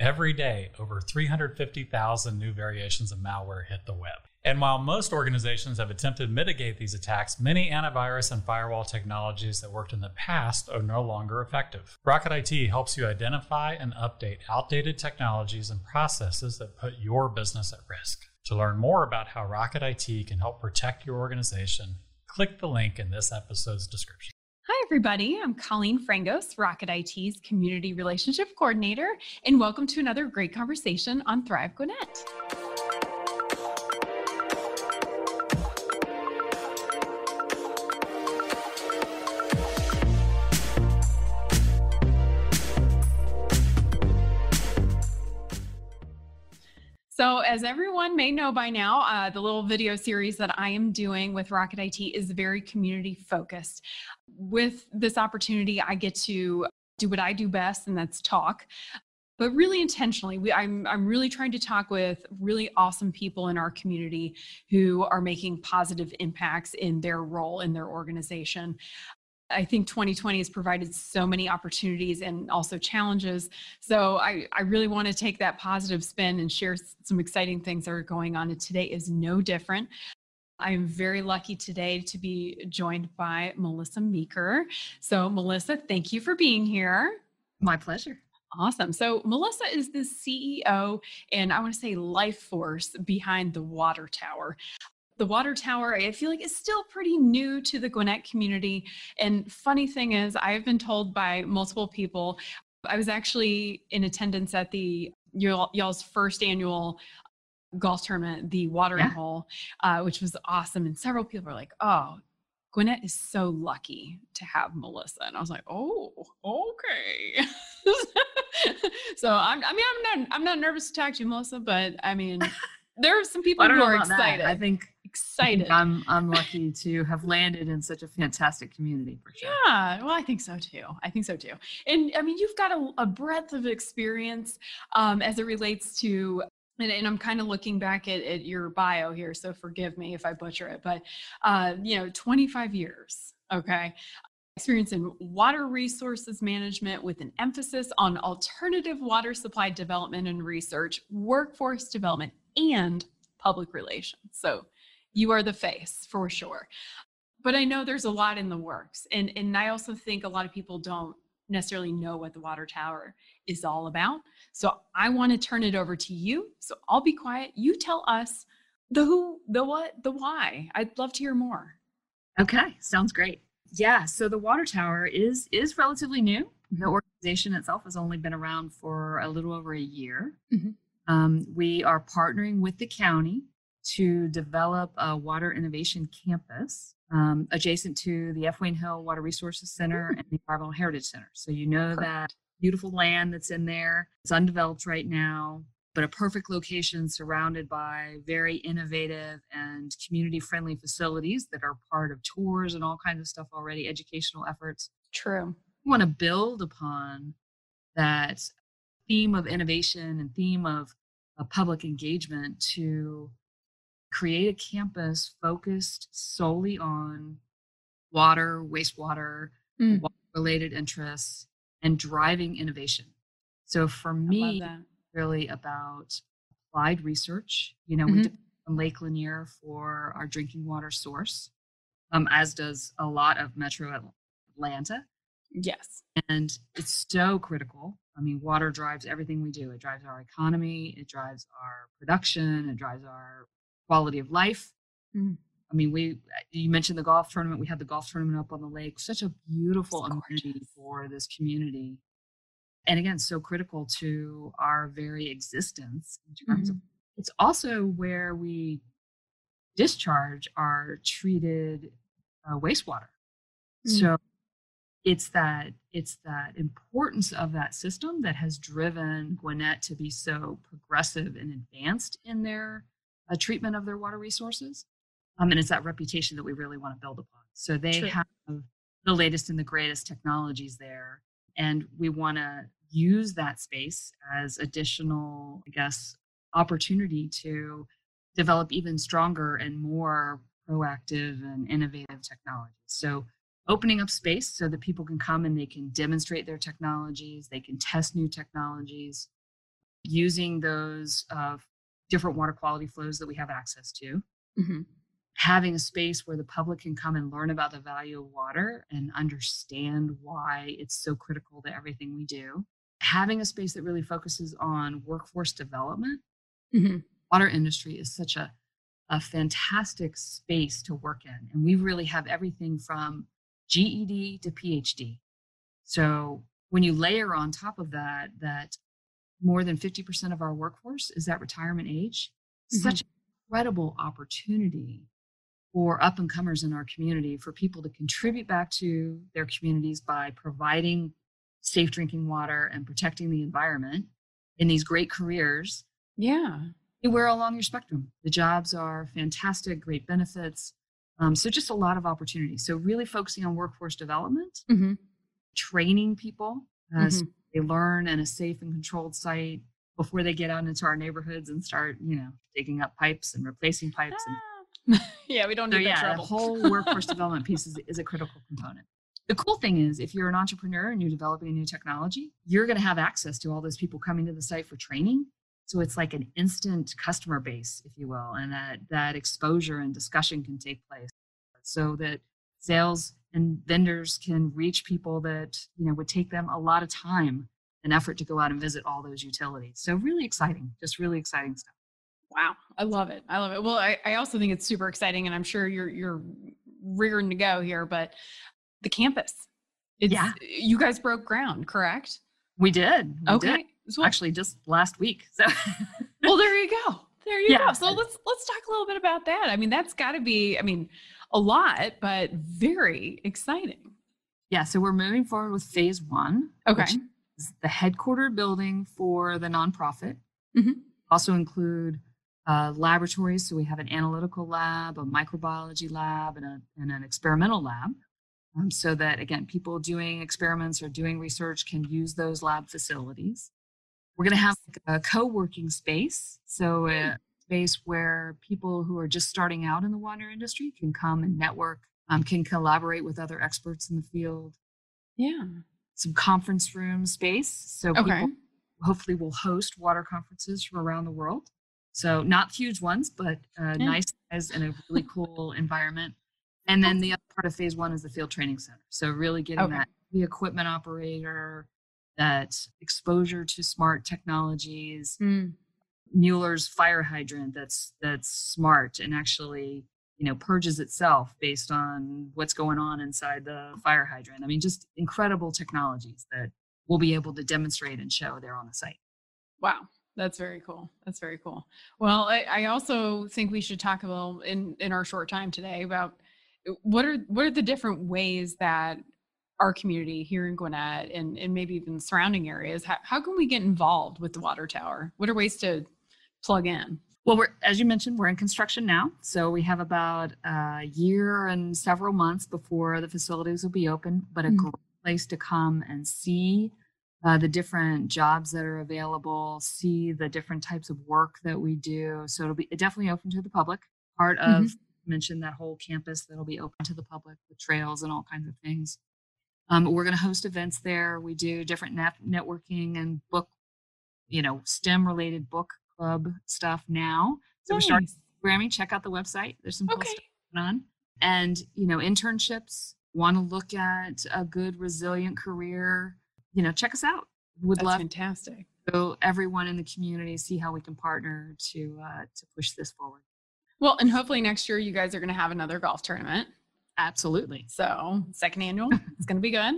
Every day, over 350,000 new variations of malware hit the web. And while most organizations have attempted to mitigate these attacks, many antivirus and firewall technologies that worked in the past are no longer effective. Rocket IT helps you identify and update outdated technologies and processes that put your business at risk. To learn more about how Rocket IT can help protect your organization, click the link in this episode's description. Everybody. I'm Colleen Frangos, Rocket IT's Community Relationship Coordinator, and welcome to another great conversation on Thrive Gwinnett. So, as everyone may know by now, uh, the little video series that I am doing with Rocket IT is very community focused. With this opportunity, I get to do what I do best, and that's talk. But really intentionally, we, I'm, I'm really trying to talk with really awesome people in our community who are making positive impacts in their role in their organization. I think 2020 has provided so many opportunities and also challenges. So I, I really want to take that positive spin and share some exciting things that are going on. And today is no different. I am very lucky today to be joined by Melissa Meeker. So, Melissa, thank you for being here. My pleasure. Awesome. So, Melissa is the CEO and I want to say life force behind the Water Tower the water tower i feel like is still pretty new to the gwinnett community and funny thing is i've been told by multiple people i was actually in attendance at the y'all's first annual golf tournament the watering yeah. hole uh, which was awesome and several people were like oh Gwinnett is so lucky to have Melissa. And I was like, oh, okay. so I'm, I mean, I'm not, I'm not nervous to talk to you, Melissa, but I mean, there are some people who are excited. That. I think excited. I am I'm lucky to have landed in such a fantastic community for sure. Yeah, well, I think so too. I think so too. And I mean, you've got a, a breadth of experience um, as it relates to. And, and I'm kind of looking back at, at, your bio here, so forgive me if I butcher it, but uh, you know, 25 years, okay, experience in water resources management with an emphasis on alternative water supply development and research, workforce development, and public relations. So you are the face for sure. But I know there's a lot in the works. And, and I also think a lot of people don't necessarily know what the water tower is all about. So I want to turn it over to you. So I'll be quiet. You tell us the who, the what, the why. I'd love to hear more. Okay, sounds great. Yeah, so the water tower is is relatively new. The organization itself has only been around for a little over a year. Mm-hmm. Um, we are partnering with the county to develop a water innovation campus um, adjacent to the F. Wayne Hill Water Resources Center and the Environmental Heritage Center. So you know perfect. that beautiful land that's in there. It's undeveloped right now, but a perfect location surrounded by very innovative and community friendly facilities that are part of tours and all kinds of stuff already, educational efforts. True. We want to build upon that theme of innovation and theme of, of public engagement to create a campus focused solely on water, wastewater, mm. related interests, and driving innovation. So for me, really about applied research. You know, mm-hmm. we depend on Lake Lanier for our drinking water source, um, as does a lot of Metro Atlanta. Yes. And it's so critical. I mean, water drives everything we do. It drives our economy, it drives our production, it drives our quality of life. Mm. I mean, we you mentioned the golf tournament. We had the golf tournament up on the lake. Such a beautiful amenity for this community, and again, so critical to our very existence in terms mm-hmm. of. It's also where we discharge our treated uh, wastewater. Mm-hmm. So it's that it's that importance of that system that has driven Gwinnett to be so progressive and advanced in their a treatment of their water resources. Um, and it's that reputation that we really want to build upon. So they True. have the latest and the greatest technologies there. And we want to use that space as additional, I guess, opportunity to develop even stronger and more proactive and innovative technologies. So opening up space so that people can come and they can demonstrate their technologies, they can test new technologies, using those uh, different water quality flows that we have access to. Mm-hmm. Having a space where the public can come and learn about the value of water and understand why it's so critical to everything we do. Having a space that really focuses on workforce development. Mm-hmm. Water industry is such a, a fantastic space to work in. And we really have everything from GED to PhD. So when you layer on top of that, that more than 50% of our workforce is at retirement age, Mm-hmm. such an incredible opportunity for up and comers in our community for people to contribute back to their communities by providing safe drinking water and protecting the environment in these great careers Yeah. anywhere along your spectrum. The jobs are fantastic, great benefits. Um, so just a lot of opportunities. So really focusing on workforce development, Mm-hmm. training people as Mhm. They learn in a safe and controlled site before they get out into our neighborhoods and start, you know, digging up pipes and replacing pipes. And ah. yeah, we don't so need that yeah, the whole workforce development piece is, is a critical component. The cool thing is, if you're an entrepreneur and you're developing a new technology, you're going to have access to all those people coming to the site for training. So it's like an instant customer base, if you will, and that that exposure and discussion can take place, so that sales and vendors can reach people that you know would take them a lot of time and effort to go out and visit all those utilities. So really exciting, just really exciting stuff. Wow, I love it. I love it. Well, I, I also think it's super exciting, and I'm sure you're you're rearing to go here. But the campus, it's, Yeah. you guys broke ground, correct? We did. We Okay, did. So- Actually, just last week. So well, there you go. There you Yeah. go. So let's let's talk a little bit about that. I mean, that's got to be, I mean, a lot, but very exciting. Yeah, so we're moving forward with phase one. Okay. the headquarter building for the nonprofit. Mhm. Also include uh, laboratories. So we have an analytical lab, a microbiology lab, and, a, and an experimental lab. Um, so that, again, people doing experiments or doing research can use those lab facilities. We're going to have a co working space. So, a space where people who are just starting out in the water industry can come and network, um, can collaborate with other experts in the field Yeah. some conference room space. So Okay. people hopefully will host water conferences from around the world. So not huge ones, but uh, Yeah. nice size and a really cool environment. And then the other part of phase one is the field training center. So really getting Okay. that the equipment operator, that exposure to smart technologies, Mm. Mueller's fire hydrant that's that's smart and actually you know purges itself based on what's going on inside the fire hydrant. I mean, just incredible technologies that we'll be able to demonstrate and show there on the site. Wow. That's very cool. That's very cool. Well, I, I also think we should talk a little in, in our short time today about uh, what are what are the different ways that our community here in Gwinnett and, and maybe even surrounding areas, how, how can we get involved with the water tower? What are ways to plug in? Well, we're as you mentioned, we're in construction now, so we have about a year and several months before the facilities will be open. But a Mhm. great place to come and see uh, the different jobs that are available, see the different types of work that we do. So it'll be definitely open to the public. Part of mentioned that whole campus that'll be open to the public with trails and all kinds of things. Um, we're going to host events there. We do different net- networking and book, you know, STEM related book club stuff now. So we're starting Nice. programming. Check out the website. There's some cool Okay. stuff going on. And, you know, internships, want to look at a good, resilient career, you know, check us out. Would That's love fantastic. so everyone in the community see how we can partner to uh, to push this forward. Well, and hopefully next year you guys are going to have another golf tournament. Absolutely. So second annual, it's going to be good.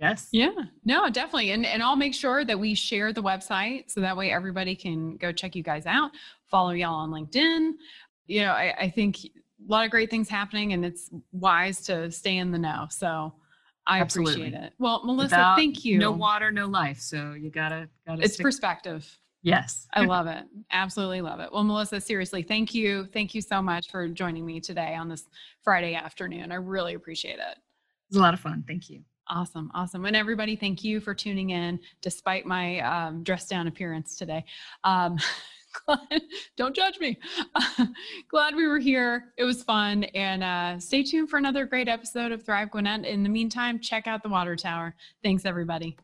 Yes. Yeah, no, definitely. And and I'll make sure that we share the website so that way everybody can go check you guys out, follow y'all on LinkedIn. You know, I, I think a lot of great things happening and it's wise to stay in the know. So I Absolutely. appreciate it. Well, Melissa, Without thank you. No water, no life. So you gotta gotta. it's stick- perspective. yes. I love it. Absolutely love it. Well, Melissa, seriously, thank you. Thank you so much for joining me today on this Friday afternoon. I really appreciate it. It was a lot of fun. Thank you. Awesome. Awesome. And everybody, thank you for tuning in despite my um, dress down appearance today. Um, glad- don't judge me. glad we were here. It was fun. And uh, stay tuned for another great episode of Thrive Gwinnett. In the meantime, check out the water tower. Thanks, everybody.